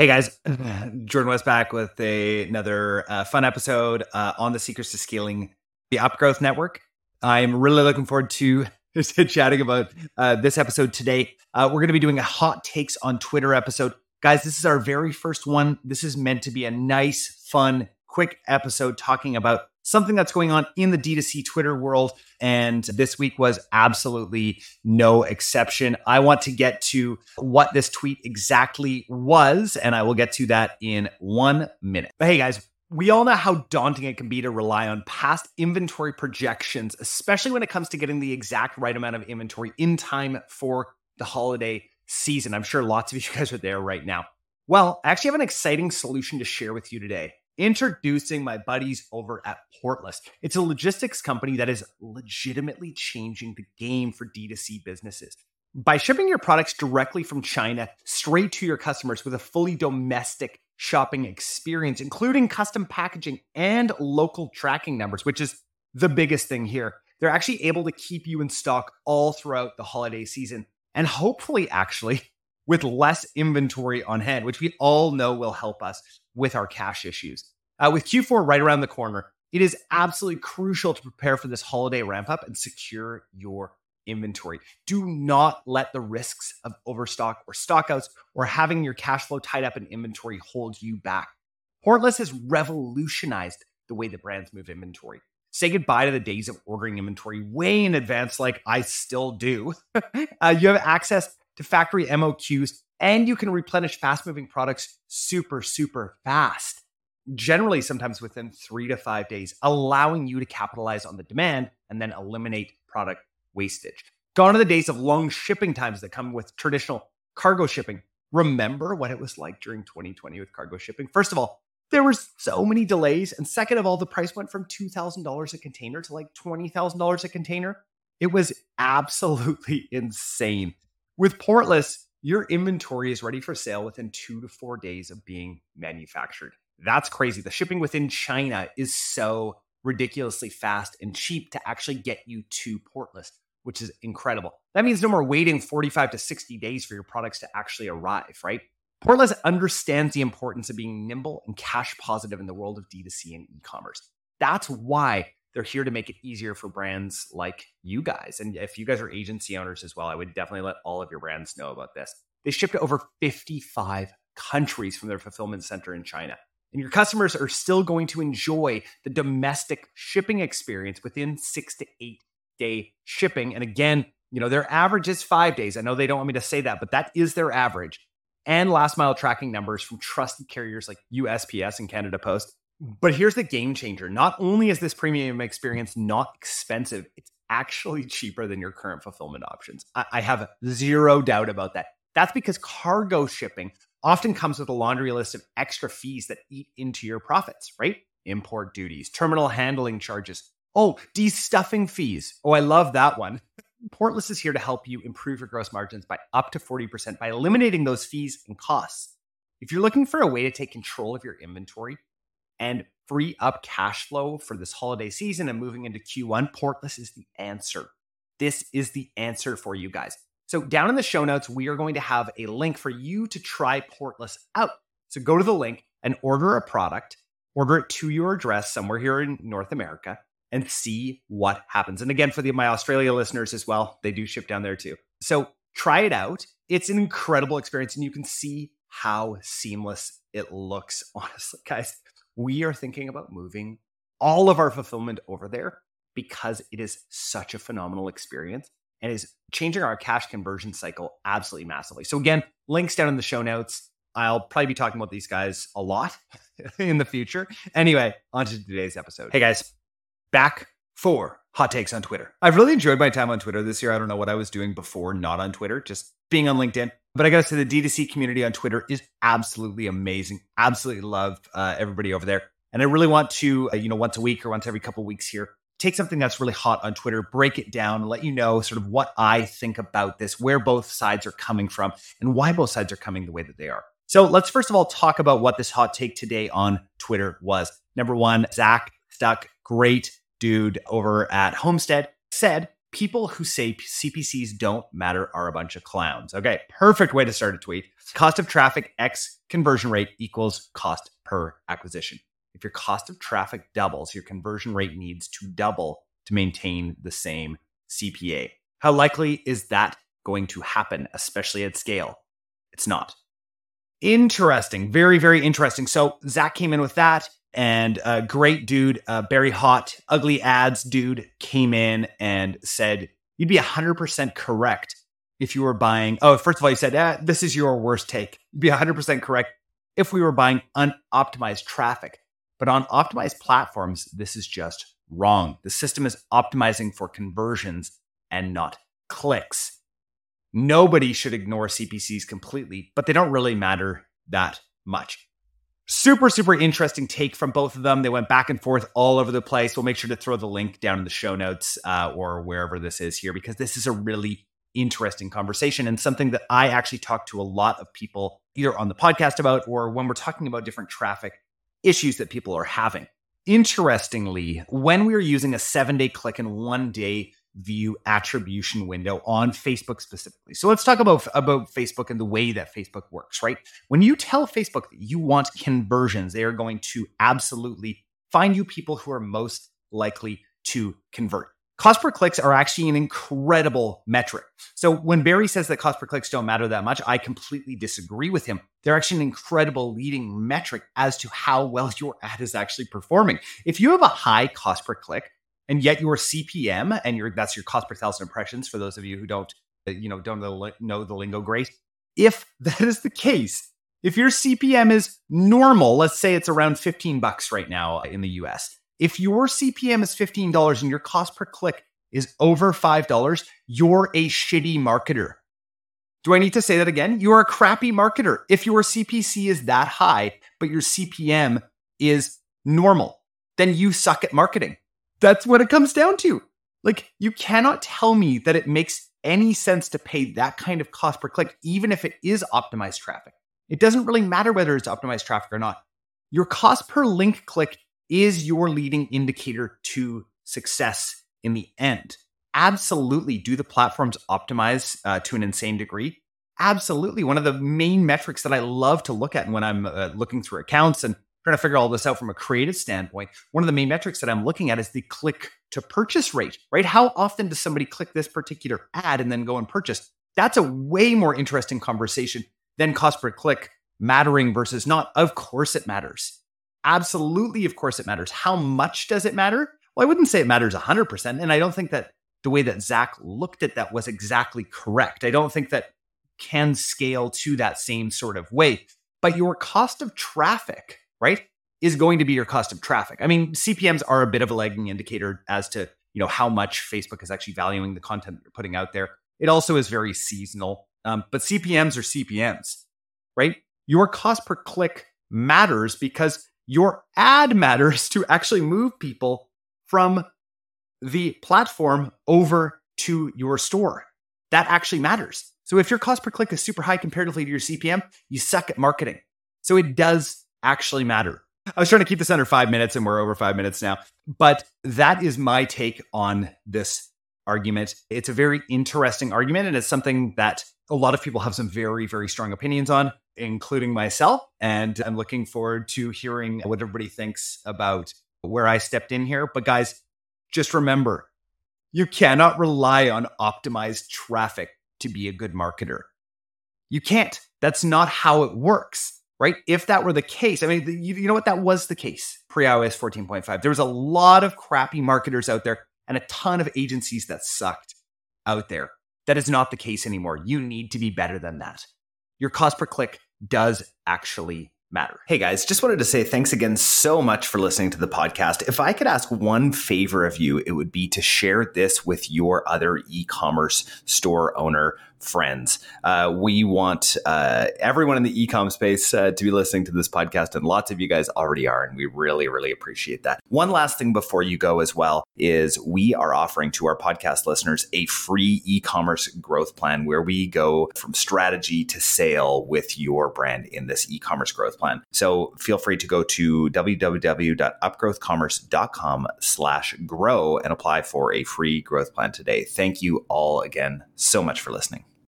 Hey guys, Jordan West back with a, another uh, fun episode uh, on the Secrets to Scaling the Upgrowth Network. I'm really looking forward to, chatting about uh, this episode today. Uh, we're going to be doing a hot takes on Twitter episode. Guys, this is our very first one. This is meant to be a nice, fun, quick episode talking about something that's going on in the D2C Twitter world. And this week was absolutely no exception. I want to get to what this tweet exactly was, and I will get to that in one minute. But hey, guys, we all know how daunting it can be to rely on past inventory projections, especially when it comes to getting the exact right amount of inventory in time for the holiday season. I'm sure lots of you guys are there right now. Well, I actually have an exciting solution to share with you today introducing my buddies over at Portless. It's a logistics company that is legitimately changing the game for D2C businesses. By shipping your products directly from China straight to your customers with a fully domestic shopping experience, including custom packaging and local tracking numbers, which is the biggest thing here, they're actually able to keep you in stock all throughout the holiday season and hopefully, actually, with less inventory on hand, which we all know will help us with our cash issues. Uh, with Q4 right around the corner, it is absolutely crucial to prepare for this holiday ramp up and secure your inventory. Do not let the risks of overstock or stockouts or having your cash flow tied up in inventory hold you back. Portless has revolutionized the way that brands move inventory. Say goodbye to the days of ordering inventory way in advance, like I still do. uh, you have access to factory MOQs and you can replenish fast moving products super, super fast. Generally, sometimes within three to five days, allowing you to capitalize on the demand and then eliminate product wastage. Gone are the days of long shipping times that come with traditional cargo shipping. Remember what it was like during 2020 with cargo shipping? First of all, there were so many delays. And second of all, the price went from $2,000 a container to like $20,000 a container. It was absolutely insane. With Portless, your inventory is ready for sale within two to four days of being manufactured. That's crazy. The shipping within China is so ridiculously fast and cheap to actually get you to Portless, which is incredible. That means no more waiting 45 to 60 days for your products to actually arrive, right? Portless understands the importance of being nimble and cash positive in the world of D2C and e commerce. That's why they're here to make it easier for brands like you guys. And if you guys are agency owners as well, I would definitely let all of your brands know about this. They ship to over 55 countries from their fulfillment center in China. And your customers are still going to enjoy the domestic shipping experience within six to eight day shipping. And again, you know, their average is five days. I know they don't want me to say that, but that is their average. And last mile tracking numbers from trusted carriers like USPS and Canada Post but here's the game changer. Not only is this premium experience not expensive, it's actually cheaper than your current fulfillment options. I, I have zero doubt about that. That's because cargo shipping often comes with a laundry list of extra fees that eat into your profits, right? Import duties, terminal handling charges. Oh, destuffing fees. Oh, I love that one. Portless is here to help you improve your gross margins by up to 40% by eliminating those fees and costs. If you're looking for a way to take control of your inventory, and free up cash flow for this holiday season and moving into Q1, Portless is the answer. This is the answer for you guys. So, down in the show notes, we are going to have a link for you to try Portless out. So, go to the link and order a product, order it to your address somewhere here in North America, and see what happens. And again, for the my Australia listeners as well, they do ship down there too. So, try it out. It's an incredible experience, and you can see how seamless it looks. Honestly, guys, we are thinking about moving all of our fulfillment over there because it is such a phenomenal experience and is changing our cash conversion cycle absolutely massively. So again, links down in the show notes. I'll probably be talking about these guys a lot in the future. Anyway, on to today's episode. Hey guys, back for hot takes on Twitter. I've really enjoyed my time on Twitter this year. I don't know what I was doing before not on Twitter, just being on LinkedIn. But I gotta say, the D2C community on Twitter is absolutely amazing. Absolutely love uh, everybody over there. And I really want to, uh, you know, once a week or once every couple weeks here, take something that's really hot on Twitter, break it down, let you know sort of what I think about this, where both sides are coming from, and why both sides are coming the way that they are. So let's first of all talk about what this hot take today on Twitter was. Number one, Zach Stuck, great dude over at Homestead, said People who say CPCs don't matter are a bunch of clowns. Okay, perfect way to start a tweet. Cost of traffic X conversion rate equals cost per acquisition. If your cost of traffic doubles, your conversion rate needs to double to maintain the same CPA. How likely is that going to happen, especially at scale? It's not. Interesting. Very, very interesting. So Zach came in with that and a great dude, Barry Hott, ugly ads dude came in and said, you'd be 100% correct if you were buying. Oh, first of all, he said, eh, this is your worst take. You'd be 100% correct if we were buying unoptimized traffic. But on optimized platforms, this is just wrong. The system is optimizing for conversions and not clicks. Nobody should ignore CPCs completely, but they don't really matter that much. Super, super interesting take from both of them. They went back and forth all over the place. We'll make sure to throw the link down in the show notes uh, or wherever this is here because this is a really interesting conversation and something that I actually talk to a lot of people either on the podcast about or when we're talking about different traffic issues that people are having. Interestingly, when we are using a seven day click and one day view attribution window on Facebook specifically. So let's talk about about Facebook and the way that Facebook works, right? When you tell Facebook that you want conversions, they are going to absolutely find you people who are most likely to convert. Cost per clicks are actually an incredible metric. So when Barry says that cost per clicks don't matter that much, I completely disagree with him. They're actually an incredible leading metric as to how well your ad is actually performing. If you have a high cost per click, and yet your CPM and your that's your cost per thousand impressions for those of you who don't you know don't know the lingo great. If that is the case, if your CPM is normal, let's say it's around 15 bucks right now in the US. If your CPM is $15 and your cost per click is over $5, you're a shitty marketer. Do I need to say that again? You're a crappy marketer. If your CPC is that high, but your CPM is normal, then you suck at marketing. That's what it comes down to. Like, you cannot tell me that it makes any sense to pay that kind of cost per click, even if it is optimized traffic. It doesn't really matter whether it's optimized traffic or not. Your cost per link click is your leading indicator to success in the end. Absolutely. Do the platforms optimize uh, to an insane degree? Absolutely. One of the main metrics that I love to look at when I'm uh, looking through accounts and trying to figure all this out from a creative standpoint, one of the main metrics that I'm looking at is the click to purchase rate, right? How often does somebody click this particular ad and then go and purchase? That's a way more interesting conversation than cost per click mattering versus not. Of course it matters. Absolutely, of course it matters. How much does it matter? Well, I wouldn't say it matters 100%. And I don't think that the way that Zach looked at that was exactly correct. I don't think that can scale to that same sort of way. But your cost of traffic right? Is going to be your cost of traffic. I mean, CPMs are a bit of a lagging indicator as to, you know, how much Facebook is actually valuing the content that you're putting out there. It also is very seasonal. Um, but CPMs are CPMs, right? Your cost per click matters because your ad matters to actually move people from the platform over to your store. That actually matters. So if your cost per click is super high comparatively to your CPM, you suck at marketing. So it does actually matter. I was trying to keep this under five minutes and we're over five minutes now. But that is my take on this argument. It's a very interesting argument and it's something that a lot of people have some very, very strong opinions on, including myself. And I'm looking forward to hearing what everybody thinks about where I stepped in here. But guys, just remember you cannot rely on optimized traffic to be a good marketer. You can't. That's not how it works right? If that were the case, I mean, you, you know what? That was the case pre iOS 14.5. There was a lot of crappy marketers out there and a ton of agencies that sucked out there. That is not the case anymore. You need to be better than that. Your cost per click does actually matter. Hey guys, just wanted to say thanks again so much for listening to the podcast. If I could ask one favor of you, it would be to share this with your other e commerce store owner friends. Uh, we want uh, everyone in the ecom space uh, to be listening to this podcast, and lots of you guys already are, and we really, really appreciate that. One last thing before you go as well is we are offering to our podcast listeners a free e-commerce growth plan where we go from strategy to sale with your brand in this e-commerce growth plan. So feel free to go to www.upgrowthcommerce.com slash grow and apply for a free growth plan today. Thank you all again so much for listening.